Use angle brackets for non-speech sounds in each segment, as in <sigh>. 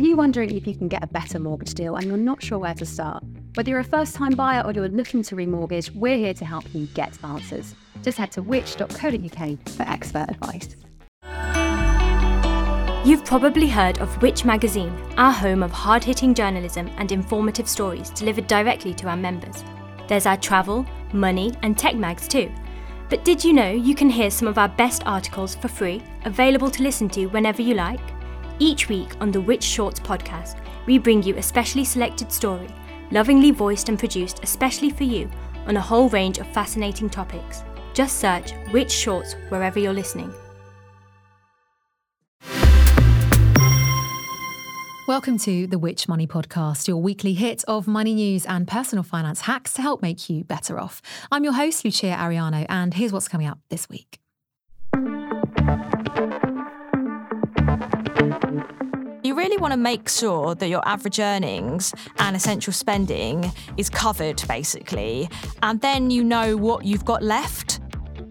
Are you wondering if you can get a better mortgage deal and you're not sure where to start? Whether you're a first time buyer or you're looking to remortgage, we're here to help you get answers. Just head to which.co.uk for expert advice. You've probably heard of Which Magazine, our home of hard hitting journalism and informative stories delivered directly to our members. There's our travel, money, and tech mags too. But did you know you can hear some of our best articles for free, available to listen to whenever you like? Each week on the Which Shorts podcast, we bring you a specially selected story, lovingly voiced and produced especially for you on a whole range of fascinating topics. Just search Which Shorts wherever you're listening. Welcome to the Which Money Podcast, your weekly hit of money news and personal finance hacks to help make you better off. I'm your host, Lucia Ariano, and here's what's coming up this week. Want to make sure that your average earnings and essential spending is covered, basically, and then you know what you've got left.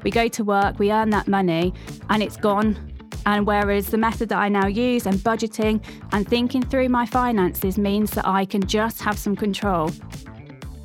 We go to work, we earn that money, and it's gone and whereas the method that I now use and budgeting and thinking through my finances means that I can just have some control.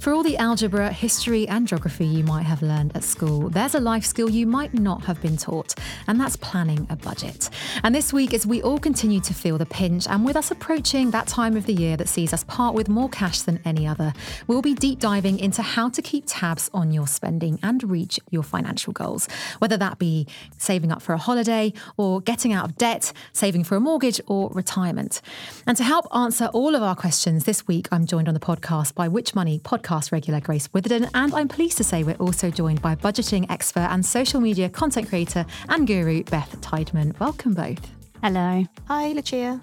For all the algebra, history, and geography you might have learned at school, there's a life skill you might not have been taught, and that's planning a budget. And this week, as we all continue to feel the pinch, and with us approaching that time of the year that sees us part with more cash than any other, we'll be deep diving into how to keep tabs on your spending and reach your financial goals, whether that be saving up for a holiday or getting out of debt, saving for a mortgage, or retirement. And to help answer all of our questions this week, I'm joined on the podcast by Which Money podcast podcast regular Grace Witherden, and I'm pleased to say we're also joined by budgeting expert and social media content creator and guru Beth Tideman. Welcome both. Hello. Hi, Lucia.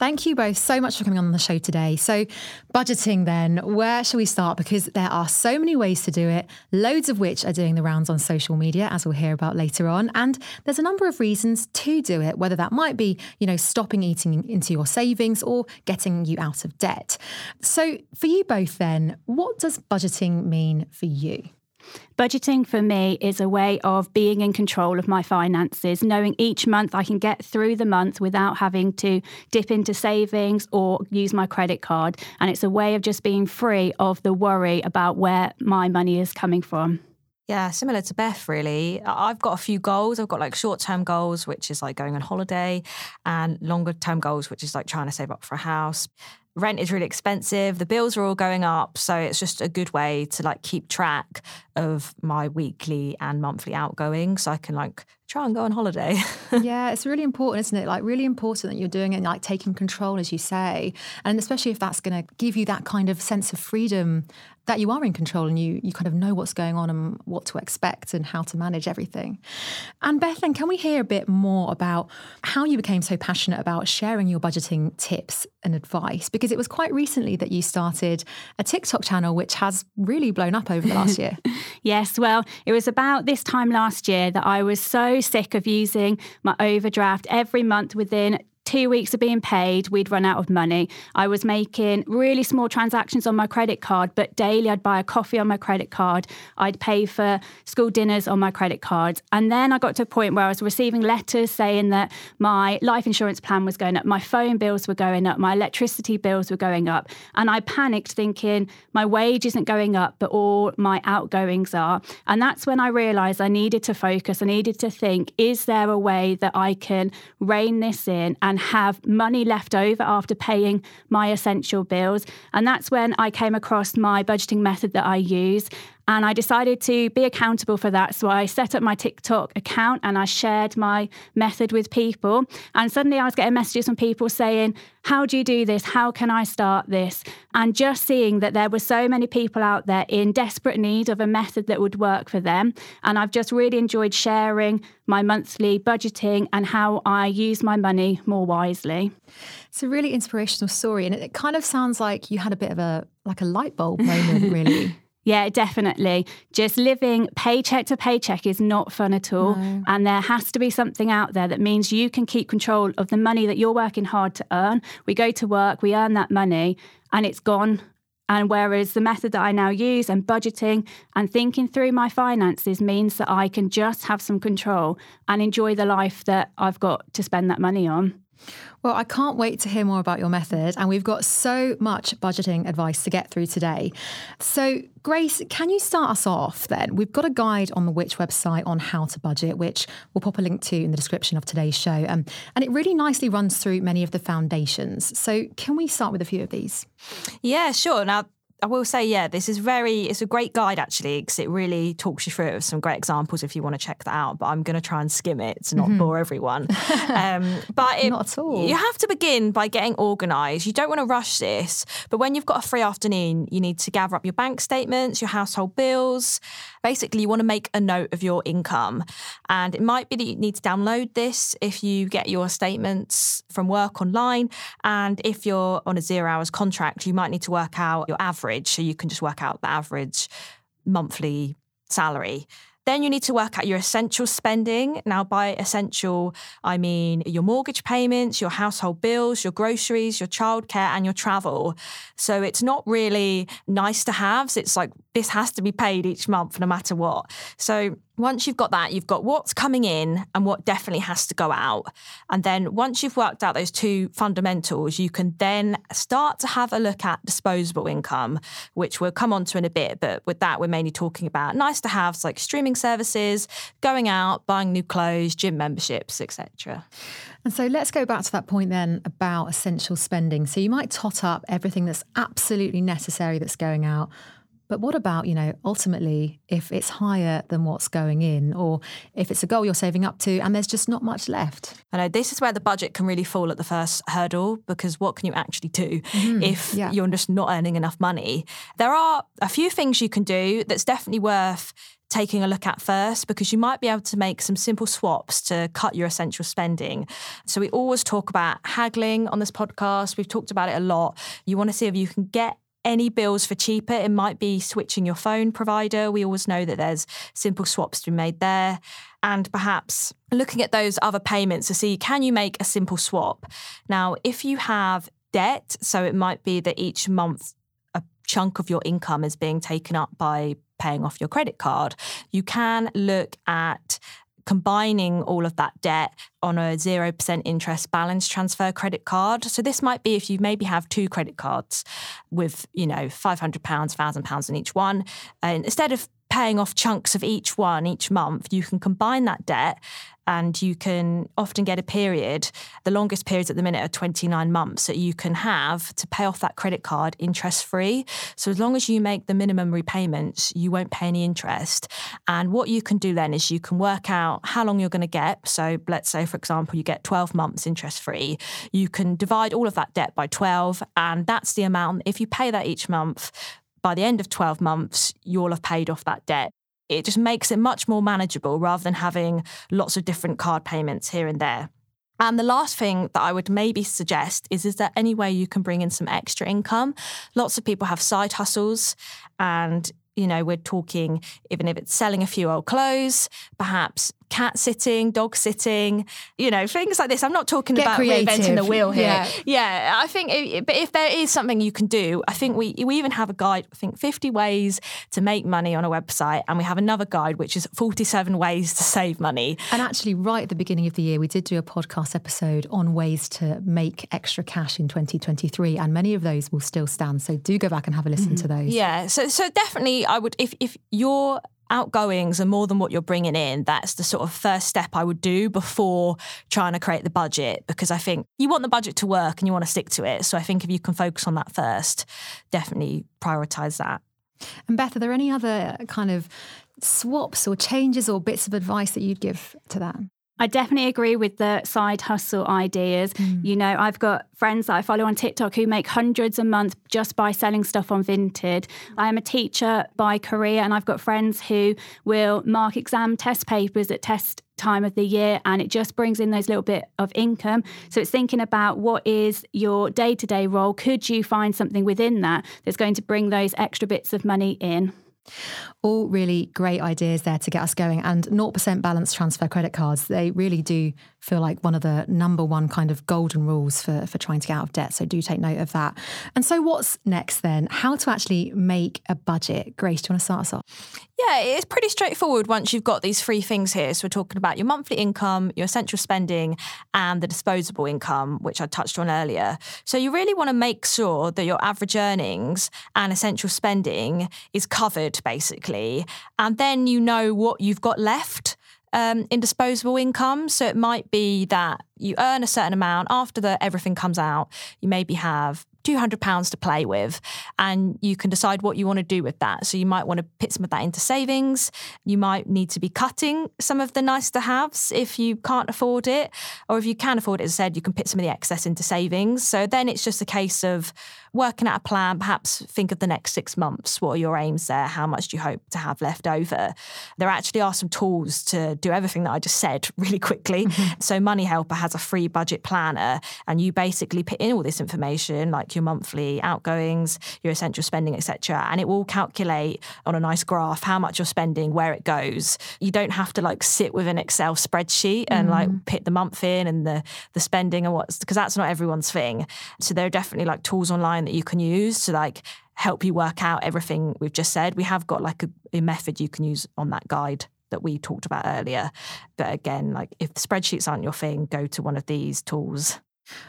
Thank you both so much for coming on the show today. So, budgeting then, where shall we start? Because there are so many ways to do it, loads of which are doing the rounds on social media, as we'll hear about later on. And there's a number of reasons to do it, whether that might be, you know, stopping eating into your savings or getting you out of debt. So, for you both then, what does budgeting mean for you? Budgeting for me is a way of being in control of my finances, knowing each month I can get through the month without having to dip into savings or use my credit card. And it's a way of just being free of the worry about where my money is coming from. Yeah, similar to Beth, really. I've got a few goals. I've got like short term goals, which is like going on holiday, and longer term goals, which is like trying to save up for a house rent is really expensive the bills are all going up so it's just a good way to like keep track of my weekly and monthly outgoings so i can like try and go on holiday <laughs> yeah it's really important isn't it like really important that you're doing it and like taking control as you say and especially if that's going to give you that kind of sense of freedom that you are in control and you you kind of know what's going on and what to expect and how to manage everything. And Bethan, can we hear a bit more about how you became so passionate about sharing your budgeting tips and advice? Because it was quite recently that you started a TikTok channel which has really blown up over the last year. <laughs> yes, well, it was about this time last year that I was so sick of using my overdraft every month within two weeks of being paid, we'd run out of money. I was making really small transactions on my credit card, but daily I'd buy a coffee on my credit card. I'd pay for school dinners on my credit cards. And then I got to a point where I was receiving letters saying that my life insurance plan was going up, my phone bills were going up, my electricity bills were going up. And I panicked thinking my wage isn't going up, but all my outgoings are. And that's when I realized I needed to focus, I needed to think, is there a way that I can rein this in and have money left over after paying my essential bills. And that's when I came across my budgeting method that I use. And I decided to be accountable for that. So I set up my TikTok account and I shared my method with people. And suddenly I was getting messages from people saying, How do you do this? How can I start this? And just seeing that there were so many people out there in desperate need of a method that would work for them. And I've just really enjoyed sharing my monthly budgeting and how I use my money more wisely. It's a really inspirational story. And it kind of sounds like you had a bit of a like a light bulb moment, really. <laughs> Yeah, definitely. Just living paycheck to paycheck is not fun at all. No. And there has to be something out there that means you can keep control of the money that you're working hard to earn. We go to work, we earn that money, and it's gone. And whereas the method that I now use and budgeting and thinking through my finances means that I can just have some control and enjoy the life that I've got to spend that money on. Well, I can't wait to hear more about your method. And we've got so much budgeting advice to get through today. So, Grace, can you start us off then? We've got a guide on the Which website on how to budget, which we'll pop a link to in the description of today's show. Um, and it really nicely runs through many of the foundations. So, can we start with a few of these? Yeah, sure. Now, I will say, yeah, this is very, it's a great guide actually, because it really talks you through it with some great examples if you want to check that out. But I'm going to try and skim it to not mm-hmm. bore everyone. <laughs> Um, but it, not at all. You have to begin by getting organised. You don't want to rush this, but when you've got a free afternoon, you need to gather up your bank statements, your household bills. Basically, you want to make a note of your income. And it might be that you need to download this if you get your statements from work online. And if you're on a zero hours contract, you might need to work out your average. So you can just work out the average monthly salary. Then you need to work out your essential spending. Now, by essential, I mean your mortgage payments, your household bills, your groceries, your childcare, and your travel. So it's not really nice to haves. It's like this has to be paid each month no matter what. So once you've got that, you've got what's coming in and what definitely has to go out. And then once you've worked out those two fundamentals, you can then start to have a look at disposable income, which we'll come on to in a bit. But with that, we're mainly talking about nice to haves like streaming services, going out, buying new clothes, gym memberships, etc. And so let's go back to that point then about essential spending. So you might tot up everything that's absolutely necessary that's going out but what about, you know, ultimately, if it's higher than what's going in, or if it's a goal you're saving up to and there's just not much left? I know this is where the budget can really fall at the first hurdle because what can you actually do mm, if yeah. you're just not earning enough money? There are a few things you can do that's definitely worth taking a look at first because you might be able to make some simple swaps to cut your essential spending. So, we always talk about haggling on this podcast. We've talked about it a lot. You want to see if you can get any bills for cheaper. It might be switching your phone provider. We always know that there's simple swaps to be made there. And perhaps looking at those other payments to see can you make a simple swap? Now, if you have debt, so it might be that each month a chunk of your income is being taken up by paying off your credit card, you can look at combining all of that debt on a 0% interest balance transfer credit card. So this might be if you maybe have two credit cards with, you know, 500 pounds, 1000 pounds in each one, and instead of paying off chunks of each one each month, you can combine that debt and you can often get a period. The longest periods at the minute are 29 months that you can have to pay off that credit card interest free. So as long as you make the minimum repayments, you won't pay any interest. And what you can do then is you can work out how long you're going to get. So let's say, for example, you get 12 months interest free. You can divide all of that debt by 12, and that's the amount. If you pay that each month, by the end of 12 months, you'll have paid off that debt it just makes it much more manageable rather than having lots of different card payments here and there. And the last thing that I would maybe suggest is is there any way you can bring in some extra income? Lots of people have side hustles and you know, we're talking even if it's selling a few old clothes, perhaps cat sitting, dog sitting, you know, things like this. I'm not talking Get about creative. reinventing the wheel here. Yeah, yeah I think, it, but if there is something you can do, I think we we even have a guide. I think 50 ways to make money on a website, and we have another guide which is 47 ways to save money. And actually, right at the beginning of the year, we did do a podcast episode on ways to make extra cash in 2023, and many of those will still stand. So do go back and have a listen mm-hmm. to those. Yeah, so so definitely, I would if if you're outgoings are more than what you're bringing in, that's the sort of first step I would do before trying to create the budget because I think you want the budget to work and you want to stick to it. So I think if you can focus on that first, definitely prioritize that. And Beth, are there any other kind of swaps or changes or bits of advice that you'd give to that? I definitely agree with the side hustle ideas. Mm. You know, I've got friends that I follow on TikTok who make hundreds a month just by selling stuff on Vinted. I am a teacher by career, and I've got friends who will mark exam test papers at test time of the year and it just brings in those little bit of income so it's thinking about what is your day-to-day role could you find something within that that's going to bring those extra bits of money in All really great ideas there to get us going. And 0% balance transfer credit cards, they really do feel like one of the number one kind of golden rules for, for trying to get out of debt. So do take note of that. And so, what's next then? How to actually make a budget? Grace, do you want to start us off? Yeah, it's pretty straightforward once you've got these three things here. So, we're talking about your monthly income, your essential spending, and the disposable income, which I touched on earlier. So, you really want to make sure that your average earnings and essential spending is covered, basically. And then you know what you've got left um, in disposable income. So it might be that you earn a certain amount after the everything comes out. You maybe have £200 to play with and you can decide what you want to do with that. So you might want to put some of that into savings. You might need to be cutting some of the nice to haves if you can't afford it. Or if you can afford it, as I said, you can put some of the excess into savings. So then it's just a case of working out a plan, perhaps think of the next six months. What are your aims there? How much do you hope to have left over? There actually are some tools to do everything that I just said <laughs> really quickly. Mm-hmm. So Money Helper has a free budget planner, and you basically put in all this information like your monthly outgoings, your essential spending, etc., and it will calculate on a nice graph how much you're spending, where it goes. You don't have to like sit with an Excel spreadsheet and mm. like mm-hmm. put the month in and the the spending and what's because that's not everyone's thing. So there are definitely like tools online that you can use to like help you work out everything we've just said. We have got like a, a method you can use on that guide that we talked about earlier. But again, like if spreadsheets aren't your thing, go to one of these tools.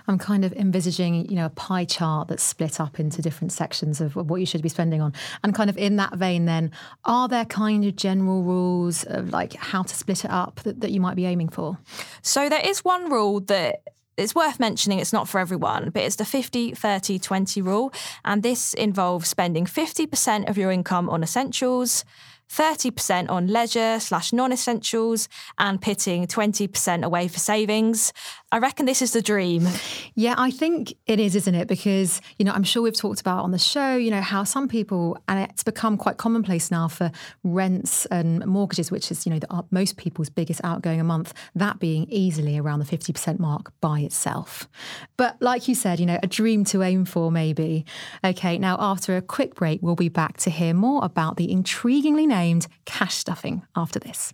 I'm kind of envisaging, you know, a pie chart that's split up into different sections of what you should be spending on. And kind of in that vein, then, are there kind of general rules of like how to split it up that, that you might be aiming for? So there is one rule that it's worth mentioning it's not for everyone, but it's the 50 30 20 rule. And this involves spending 50% of your income on essentials, 30% on leisure slash non essentials, and pitting 20% away for savings. I reckon this is the dream. Yeah, I think it is, isn't it? Because, you know, I'm sure we've talked about on the show, you know, how some people, and it's become quite commonplace now for rents and mortgages, which is, you know, the, uh, most people's biggest outgoing a month, that being easily around the 50% mark by itself. But like you said, you know, a dream to aim for, maybe. Okay, now after a quick break, we'll be back to hear more about the intriguingly named cash stuffing after this.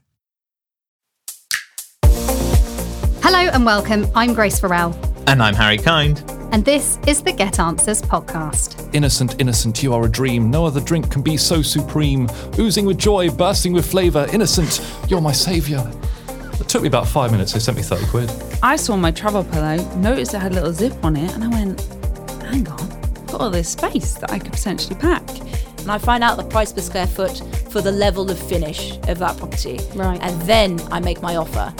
Hello and welcome. I'm Grace Farrell. And I'm Harry Kind. And this is the Get Answers podcast. Innocent, innocent, you are a dream. No other drink can be so supreme. Oozing with joy, bursting with flavour. Innocent, you're my saviour. It took me about five minutes. They sent me 30 quid. I saw my travel pillow, noticed it had a little zip on it, and I went, hang on, got all this space that I could potentially pack. And I find out the price per square foot for the level of finish of that property. Right. And then I make my offer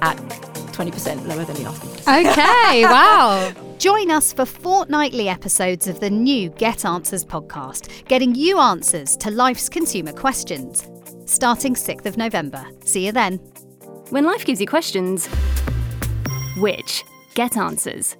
at 20% lower than the asking Okay, <laughs> wow. Join us for fortnightly episodes of the new Get Answers podcast, getting you answers to life's consumer questions. Starting 6th of November. See you then. When life gives you questions, which get answers.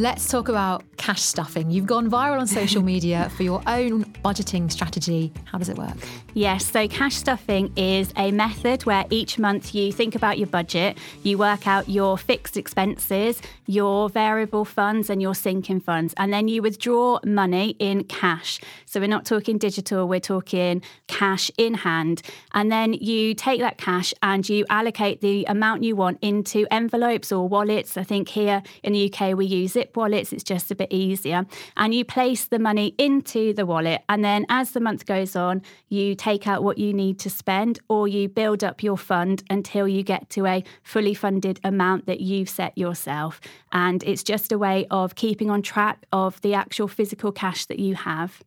Let's talk about cash stuffing. You've gone viral on social <laughs> media for your own budgeting strategy. How does it work? Yes, so cash stuffing is a method where each month you think about your budget, you work out your fixed expenses, your variable funds, and your sinking funds, and then you withdraw money in cash. So we're not talking digital, we're talking cash in hand. And then you take that cash and you allocate the amount you want into envelopes or wallets. I think here in the UK, we use wallets, it's just a bit easier. And you place the money into the wallet. And then as the month goes on, you take out what you need to spend or you build up your fund until you get to a fully funded amount that you've set yourself. And it's just a way of keeping on track of the actual physical cash that you have.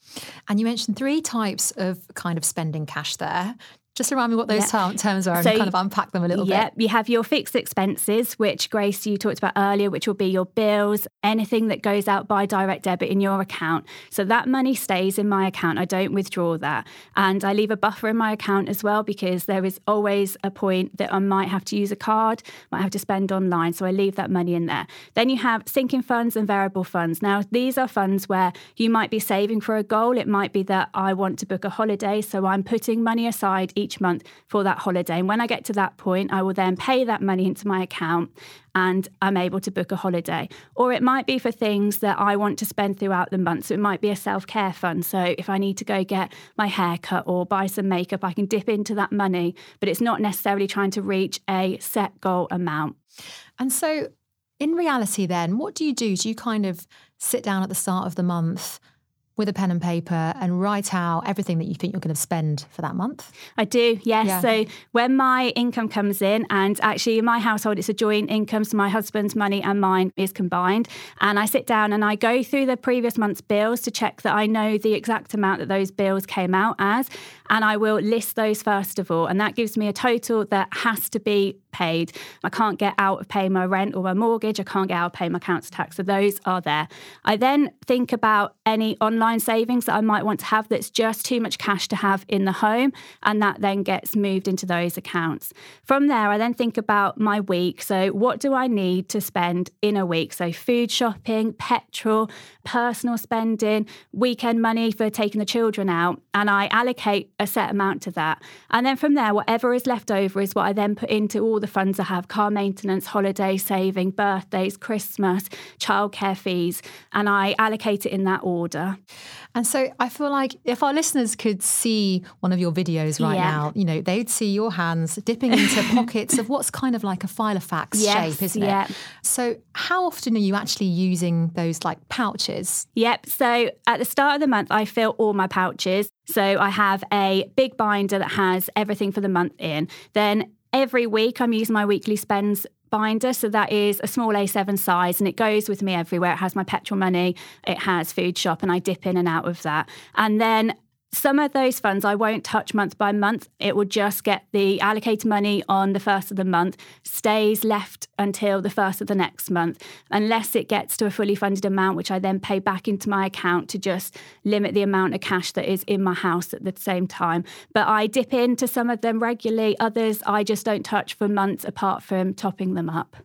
And you mentioned three types of kind of spending cash there. Just remind me what those terms are so, and kind of unpack them a little yeah, bit. Yeah, you have your fixed expenses, which Grace, you talked about earlier, which will be your bills, anything that goes out by direct debit in your account. So that money stays in my account. I don't withdraw that. And I leave a buffer in my account as well because there is always a point that I might have to use a card, might have to spend online. So I leave that money in there. Then you have sinking funds and variable funds. Now, these are funds where you might be saving for a goal. It might be that I want to book a holiday. So I'm putting money aside each month for that holiday. And when I get to that point, I will then pay that money into my account and I'm able to book a holiday. Or it might be for things that I want to spend throughout the month. So it might be a self care fund. So if I need to go get my hair cut or buy some makeup, I can dip into that money, but it's not necessarily trying to reach a set goal amount. And so, in reality, then, what do you do? Do you kind of sit down at the start of the month? With a pen and paper and write out everything that you think you're going to spend for that month? I do, yes. Yeah. So when my income comes in, and actually in my household, it's a joint income, so my husband's money and mine is combined. And I sit down and I go through the previous month's bills to check that I know the exact amount that those bills came out as. And I will list those first of all. And that gives me a total that has to be paid. I can't get out of paying my rent or my mortgage. I can't get out of paying my council tax. So those are there. I then think about any online savings that I might want to have that's just too much cash to have in the home. And that then gets moved into those accounts. From there, I then think about my week. So what do I need to spend in a week? So food shopping, petrol, personal spending, weekend money for taking the children out. And I allocate a set amount to that. And then from there, whatever is left over is what I then put into all the funds I have car maintenance, holiday saving, birthdays, Christmas, childcare fees, and I allocate it in that order. And so I feel like if our listeners could see one of your videos right yeah. now, you know, they'd see your hands dipping into <laughs> pockets of what's kind of like a file Filofax yes, shape, isn't yeah. it? So how often are you actually using those like pouches? Yep. So at the start of the month, I fill all my pouches. So I have a big binder that has everything for the month in. Then every week I'm using my weekly spends binder. So that is a small A7 size and it goes with me everywhere. It has my petrol money, it has food shop, and I dip in and out of that. And then some of those funds I won't touch month by month. It will just get the allocated money on the first of the month, stays left until the first of the next month, unless it gets to a fully funded amount, which I then pay back into my account to just limit the amount of cash that is in my house at the same time. But I dip into some of them regularly, others I just don't touch for months apart from topping them up.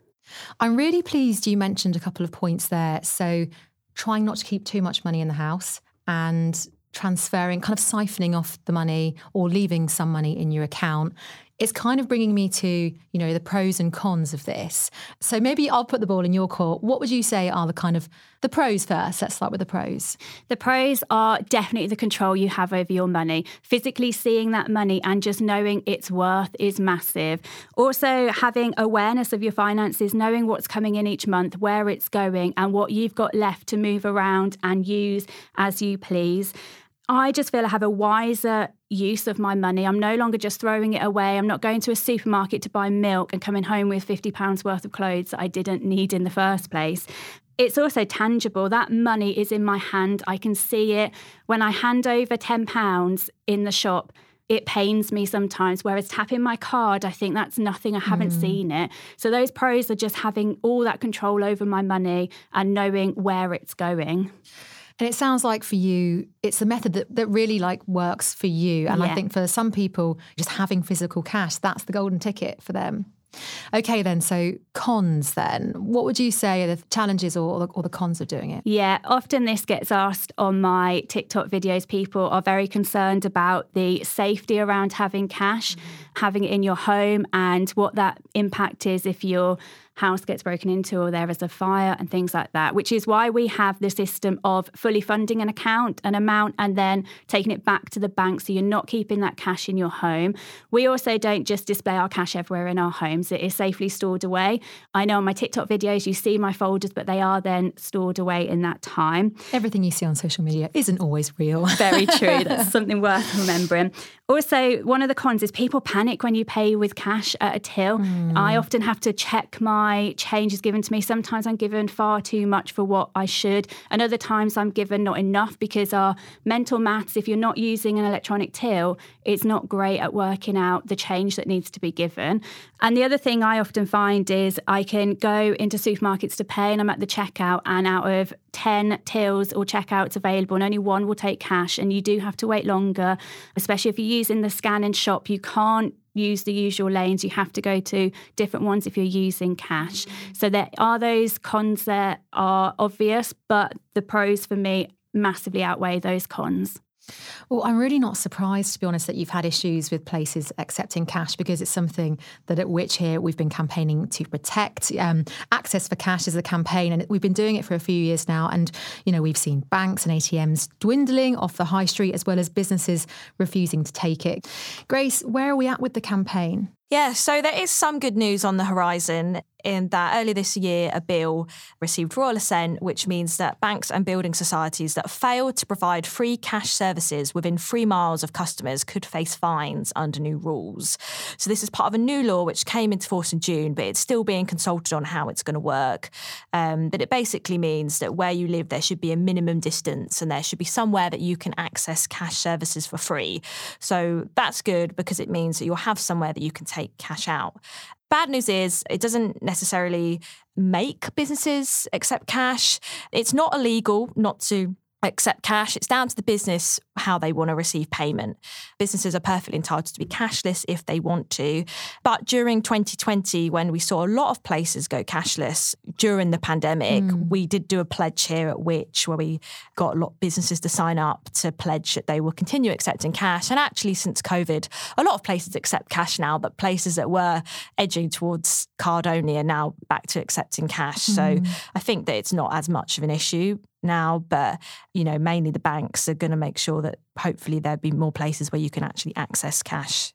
I'm really pleased you mentioned a couple of points there. So, trying not to keep too much money in the house and transferring, kind of siphoning off the money or leaving some money in your account. It's kind of bringing me to, you know, the pros and cons of this. So maybe I'll put the ball in your court. What would you say are the kind of the pros first? Let's start with the pros. The pros are definitely the control you have over your money. Physically seeing that money and just knowing its worth is massive. Also, having awareness of your finances, knowing what's coming in each month, where it's going, and what you've got left to move around and use as you please. I just feel I have a wiser use of my money. I'm no longer just throwing it away. I'm not going to a supermarket to buy milk and coming home with £50 worth of clothes that I didn't need in the first place. It's also tangible. That money is in my hand. I can see it. When I hand over £10 in the shop, it pains me sometimes. Whereas tapping my card, I think that's nothing. I haven't mm. seen it. So those pros are just having all that control over my money and knowing where it's going. And it sounds like for you, it's a method that, that really like works for you. And yeah. I think for some people, just having physical cash, that's the golden ticket for them. Okay, then. So cons. Then, what would you say are the challenges or, or the cons of doing it? Yeah, often this gets asked on my TikTok videos. People are very concerned about the safety around having cash, mm-hmm. Having it in your home, and what that impact is if you're house gets broken into or there is a fire and things like that, which is why we have the system of fully funding an account, an amount, and then taking it back to the bank so you're not keeping that cash in your home. We also don't just display our cash everywhere in our homes, it is safely stored away. I know on my TikTok videos you see my folders, but they are then stored away in that time. Everything you see on social media isn't always real. Very true. That's <laughs> something worth remembering. Also, one of the cons is people panic when you pay with cash at a till. Mm. I often have to check my change is given to me. Sometimes I'm given far too much for what I should, and other times I'm given not enough because our mental maths, if you're not using an electronic till, it's not great at working out the change that needs to be given. And the other thing I often find is I can go into supermarkets to pay and I'm at the checkout, and out of 10 tills or checkouts available, and only one will take cash, and you do have to wait longer, especially if you're using the scan and shop, you can't use the usual lanes. You have to go to different ones if you're using cash. So there are those cons that are obvious, but the pros for me massively outweigh those cons. Well, I'm really not surprised, to be honest, that you've had issues with places accepting cash because it's something that at Which here we've been campaigning to protect. Um, access for cash is a campaign, and we've been doing it for a few years now. And, you know, we've seen banks and ATMs dwindling off the high street as well as businesses refusing to take it. Grace, where are we at with the campaign? Yeah, so there is some good news on the horizon in that earlier this year, a bill received royal assent, which means that banks and building societies that fail to provide free cash services within three miles of customers could face fines under new rules. So, this is part of a new law which came into force in June, but it's still being consulted on how it's going to work. Um, but it basically means that where you live, there should be a minimum distance and there should be somewhere that you can access cash services for free. So, that's good because it means that you'll have somewhere that you can take cash out. Bad news is it doesn't necessarily make businesses accept cash. It's not illegal not to accept cash. It's down to the business how they want to receive payment. Businesses are perfectly entitled to be cashless if they want to. But during 2020, when we saw a lot of places go cashless during the pandemic, mm. we did do a pledge here at Which where we got a lot of businesses to sign up to pledge that they will continue accepting cash. And actually, since COVID, a lot of places accept cash now, but places that were edging towards card only are now back to accepting cash. Mm. So I think that it's not as much of an issue now, but you know, mainly the banks are going to make sure that hopefully there'll be more places where you can actually access cash.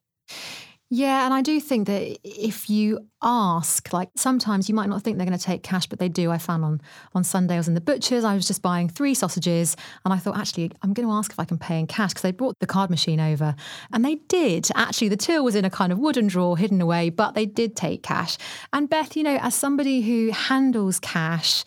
Yeah, and I do think that if you ask, like sometimes you might not think they're going to take cash, but they do. I found on on Sunday I was in the butcher's, I was just buying three sausages, and I thought actually I'm going to ask if I can pay in cash because they brought the card machine over, and they did. Actually, the till was in a kind of wooden drawer hidden away, but they did take cash. And Beth, you know, as somebody who handles cash,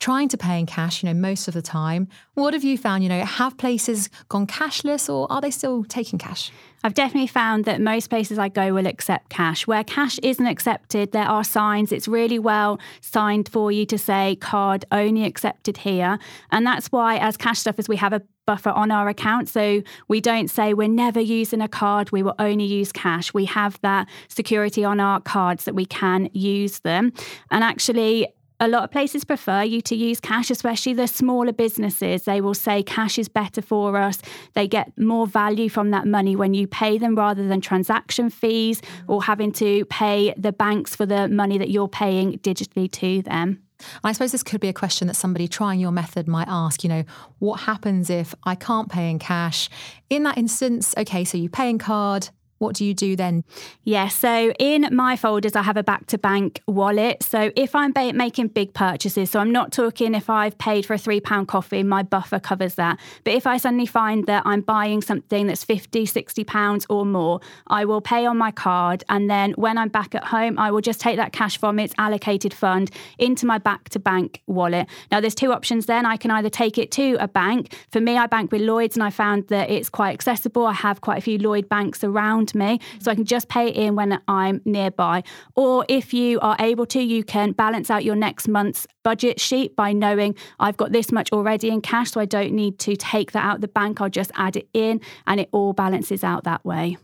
trying to pay in cash, you know, most of the time. What have you found? You know, have places gone cashless or are they still taking cash? I've definitely found that most places I go will accept cash. Where cash isn't accepted, there are signs. It's really well signed for you to say card only accepted here. And that's why, as cash stuffers, we have a buffer on our account. So we don't say we're never using a card, we will only use cash. We have that security on our cards that we can use them. And actually, a lot of places prefer you to use cash, especially the smaller businesses. They will say cash is better for us. They get more value from that money when you pay them rather than transaction fees or having to pay the banks for the money that you're paying digitally to them. I suppose this could be a question that somebody trying your method might ask, you know, what happens if I can't pay in cash? In that instance, okay, so you pay in card, what do you do then? Yeah, so in my folders, I have a back to bank wallet. So if I'm ba- making big purchases, so I'm not talking if I've paid for a three pound coffee, my buffer covers that. But if I suddenly find that I'm buying something that's 50, 60 pounds or more, I will pay on my card. And then when I'm back at home, I will just take that cash from its allocated fund into my back to bank wallet. Now, there's two options then. I can either take it to a bank. For me, I bank with Lloyds and I found that it's quite accessible. I have quite a few Lloyd banks around me. So I can just pay it in when I'm nearby. Or if you are able to, you can balance out your next month's budget sheet by knowing I've got this much already in cash, so I don't need to take that out the bank. I'll just add it in and it all balances out that way.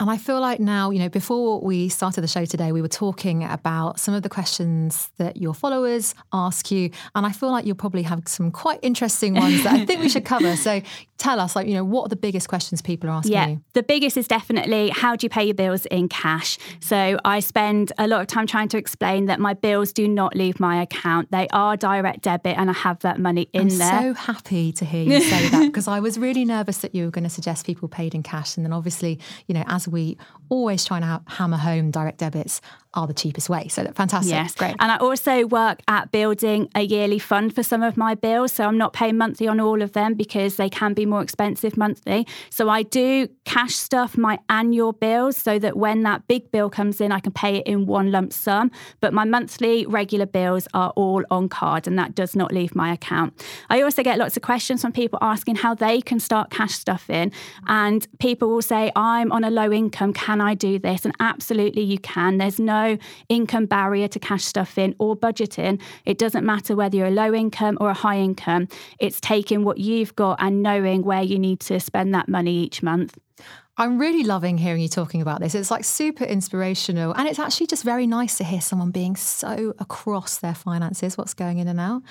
And I feel like now, you know, before we started the show today, we were talking about some of the questions that your followers ask you. And I feel like you'll probably have some quite interesting ones that I think we should cover. So <laughs> tell us, like, you know, what are the biggest questions people are asking yeah, you? The biggest is definitely how do you pay your bills in cash? So I spend a lot of time trying to explain that my bills do not leave my account. They are direct debit and I have that money in I'm there. so happy to hear you <laughs> say that because I was really nervous that you were going to suggest people paid in cash. And then obviously, you know, as we always try ha- hammer home direct debits, are the cheapest way. So fantastic. Yes, great. And I also work at building a yearly fund for some of my bills. So I'm not paying monthly on all of them because they can be more expensive monthly. So I do cash stuff my annual bills so that when that big bill comes in, I can pay it in one lump sum. But my monthly regular bills are all on card and that does not leave my account. I also get lots of questions from people asking how they can start cash stuffing. And people will say, I'm on a low income. Can I do this? And absolutely you can. There's no income barrier to cash stuffing or budgeting. It doesn't matter whether you're a low income or a high income. It's taking what you've got and knowing where you need to spend that money each month. I'm really loving hearing you talking about this. It's like super inspirational. And it's actually just very nice to hear someone being so across their finances, what's going in and out.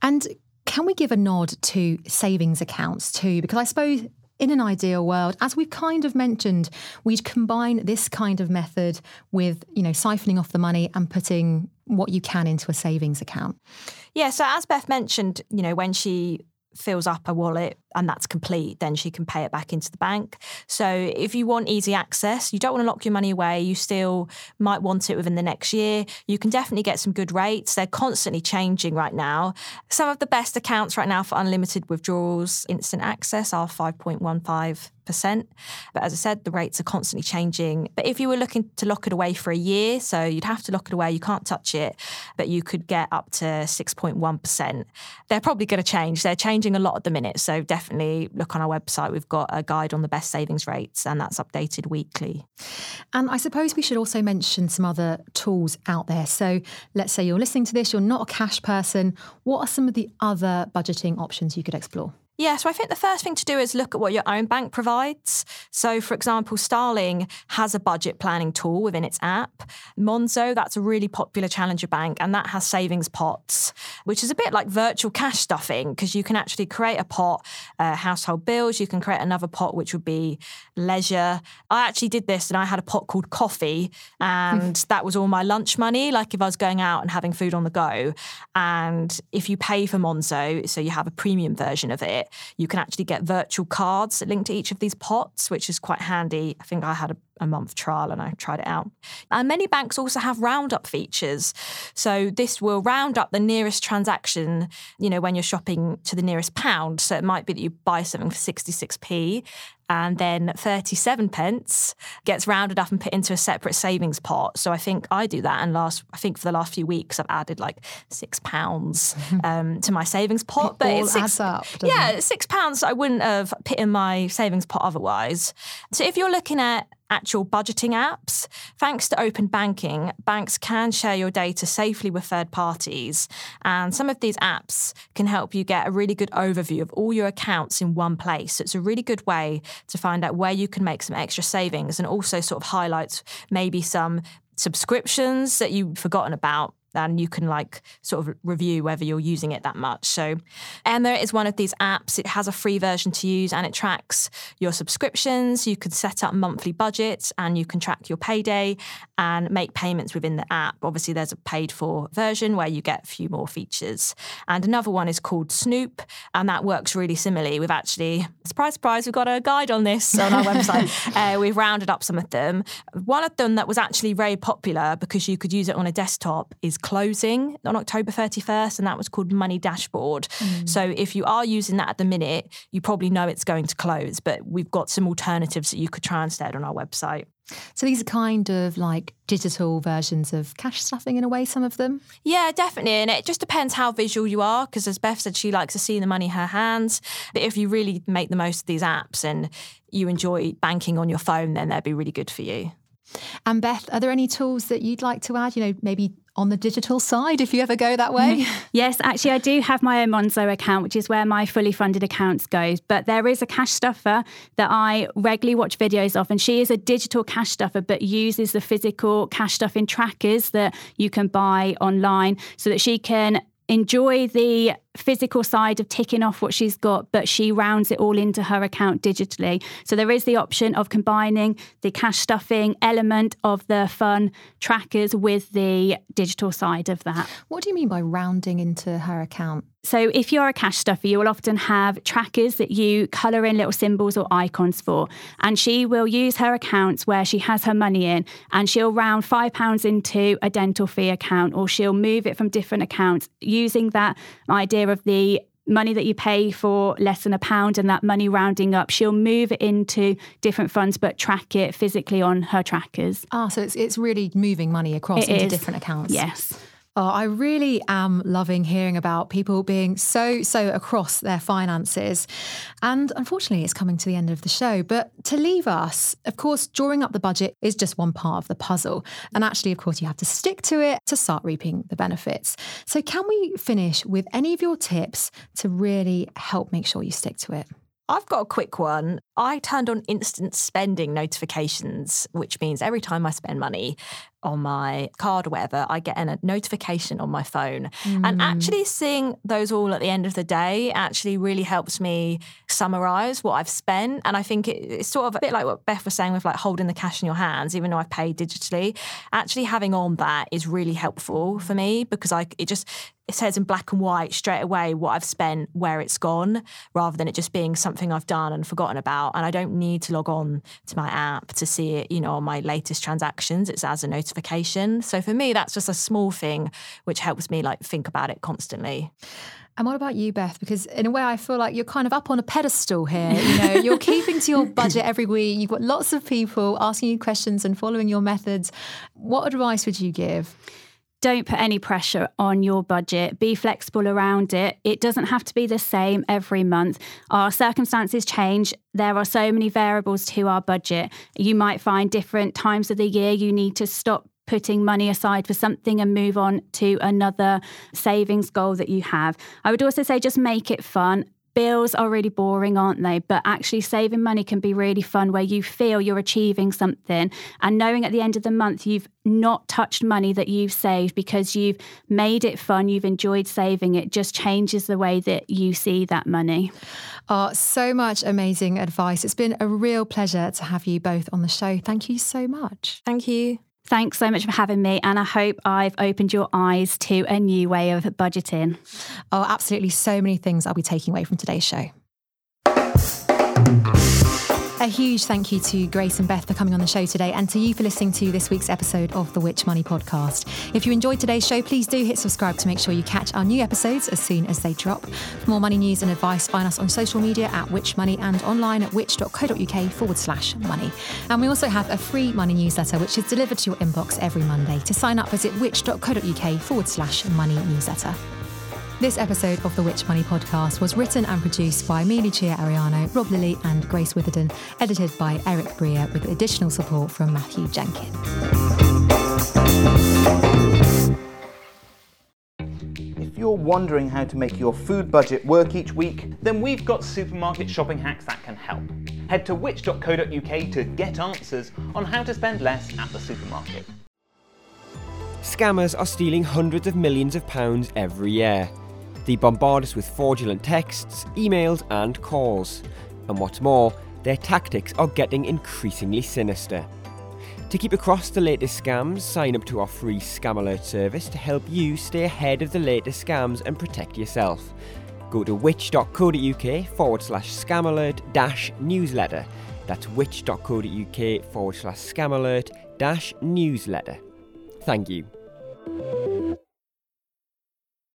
And Can we give a nod to savings accounts too? Because I suppose in an ideal world, as we've kind of mentioned, we'd combine this kind of method with, you know, siphoning off the money and putting what you can into a savings account. Yeah, so as Beth mentioned, you know, when she fills up a wallet and that's complete, then she can pay it back into the bank. So if you want easy access, you don't want to lock your money away, you still might want it within the next year, you can definitely get some good rates. They're constantly changing right now. Some of the best accounts right now for unlimited withdrawals, instant access are 5.15 percent. But as I said, the rates are constantly changing. But if you were looking to lock it away for a year, so you'd have to lock it away, you can't touch it, but you could get up to 6.1%. They're probably going to change. They're changing a lot at the minute. So definitely look on our website. We've got a guide on the best savings rates, and that's updated weekly. And I suppose we should also mention some other tools out there. So let's say you're listening to this, you're not a cash person. What are some of the other budgeting options you could explore? Yeah, so I think the first thing to do is look at what your own bank provides. So, for example, Starling has a budget planning tool within its app. Monzo, that's a really popular challenger bank, and that has savings pots, which is a bit like virtual cash stuffing because you can actually create a pot, uh, household bills, you can create another pot, which would be leisure. I actually did this and I had a pot called coffee, and <laughs> that was all my lunch money, like if I was going out and having food on the go. And if you pay for Monzo, so you have a premium version of it, you can actually get virtual cards that link to each of these pots, which is quite handy. I think I had a, a month trial and I tried it out. And many banks also have roundup features. So this will round up the nearest transaction, you know, when you're shopping to the nearest pound. So it might be that you buy something for 66p and then 37 pence gets rounded up and put into a separate savings pot. So I think I do that. And last, I think for the last few weeks, I've added like six pounds <laughs> um, to my savings pot. It but all it's six, adds up, yeah, it? six pounds I wouldn't have put in my savings pot otherwise. So if you're looking at actual budgeting apps, thanks to open banking, banks can share your data safely with third parties. And some of these apps can help you get a really good overview of all your accounts in one place. So it's a really good way to find out where you can make some extra savings and also sort of highlights maybe some subscriptions that you've forgotten about and you can like sort of review whether you're using it that much. So Emma is one of these apps. It has a free version to use and it tracks your subscriptions. You can set up monthly budgets and you can track your payday and make payments within the app. Obviously there's a paid for version where you get a few more features. And another one is called Snoop and that works really similarly. We've actually surprise surprise we've got a guide on this on our website. <laughs> Uh, we've rounded up some of them. One of them that was actually very popular because you could use it on a desktop is closing on October 31st, and that was called Money Dashboard. Mm. So if you are using that at the minute, you probably know it's going to close, but we've got some alternatives that you could try instead on our website. So these are kind of like digital versions of cash stuffing in a way, some of them. Yeah, definitely. And it just depends how visual you are, because as Beth said, she likes to see the money in her hands. But if you really make the most of these apps and you enjoy banking on your phone, then they'd be really good for you. And Beth, are there any tools that you'd like to add? You know, maybe on the digital side, if you ever go that way? Mm-hmm. Yes, actually, I do have my own Monzo account, which is where my fully funded accounts goes. But there is a cash stuffer that I regularly watch videos of, and she is a digital cash stuffer, but uses the physical cash stuffing trackers that you can buy online, so that she can enjoy the physical side of ticking off what she's got, but she rounds it all into her account digitally. So there is the option of combining the cash stuffing element of the fun trackers with the digital side of that. What do you mean by rounding into her account? So, if you're a cash stuffer, you will often have trackers that you colour in little symbols or icons for. And she will use her accounts where she has her money in and she'll round £5 into a dental fee account or she'll move it from different accounts using that idea of the money that you pay for less than a pound and that money rounding up she'll move it into different funds but track it physically on her trackers Ah, so it's it's really moving money across It into is. different accounts. yes Oh, I really am loving hearing about people being so, so across their finances. And unfortunately, it's coming to the end of the show. But to leave us, of course, drawing up the budget is just one part of the puzzle. And actually, of course, you have to stick to it to start reaping the benefits. So, can we finish with any of your tips to really help make sure you stick to it? I've got a quick one. I turned on instant spending notifications, which means every time I spend money, on my card or whatever, I get a notification on my phone. Mm. And actually seeing those all at the end of the day actually really helps me summarize what I've spent. And I think it, it's sort of a bit like what Beth was saying with like holding the cash in your hands, even though I've paid digitally. Actually having on that is really helpful for me because I it just it says in black and white straight away what I've spent, where it's gone, rather than it just being something I've done and forgotten about. And I don't need to log on to my app to see it, you know, on my latest transactions. It's as a notification. So for me, that's just a small thing which helps me like think about it constantly. And what about you, Beth? Because in a way, I feel like you're kind of up on a pedestal here. You know, <laughs> you're keeping to your budget every week. You've got lots of people asking you questions and following your methods. What advice would you give? Don't put any pressure on your budget. Be flexible around it. It doesn't have to be the same every month. Our circumstances change. There are so many variables to our budget. You might find different times of the year you need to stop putting money aside for something and move on to another savings goal that you have. I would also say just make it fun bills are really boring, aren't they? But actually, saving money can be really fun where you feel you're achieving something and knowing at the end of the month you've not touched money that you've saved because you've made it fun, you've enjoyed saving it, just changes the way that you see that money. Oh, so much amazing advice. It's been a real pleasure to have you both on the show. Thank you so much. Thank you. Thanks so much for having me, and I hope I've opened your eyes to a new way of budgeting. Oh, absolutely. So many things I'll be taking away from today's show. A huge thank you to Grace and Beth for coming on the show today and to you for listening to this week's episode of the Which Money podcast. If you enjoyed today's show, please do hit subscribe to make sure you catch our new episodes as soon as they drop. For more money news and advice, find us on social media at Which Money and online at which.co.uk forward slash money. And we also have a free money newsletter which is delivered to your inbox every Monday. To sign up, visit which.co.uk forward slash money newsletter. This episode of the Which Money podcast was written and produced by me, Lucia Ariano, Rob Lilly, and Grace Witherden, edited by Eric Breer, with additional support from Matthew Jenkins. If you're wondering how to make your food budget work each week, then we've got supermarket shopping hacks that can help. Head to which.co.uk to get answers on how to spend less at the supermarket. Scammers are stealing hundreds of millions of pounds every year. They bombard us with fraudulent texts, emails, and calls. And what's more, their tactics are getting increasingly sinister. To keep across the latest scams, sign up to our free Scam Alert service to help you stay ahead of the latest scams and protect yourself. Go to which.co.uk forward slash scam alert dash newsletter. That's which.co.uk forward slash scam alert dash newsletter. Thank you.